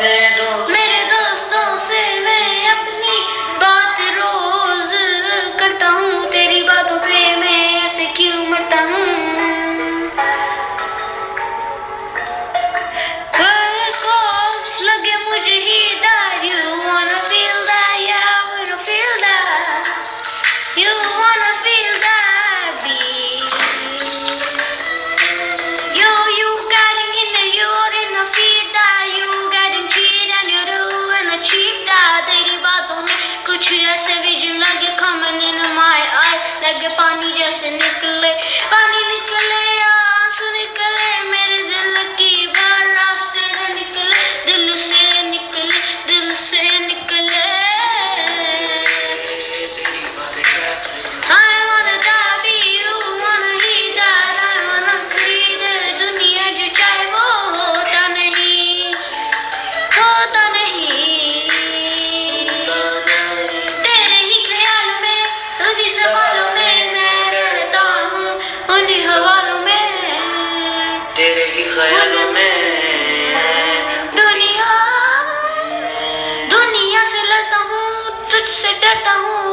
دے دو کرتا ہوں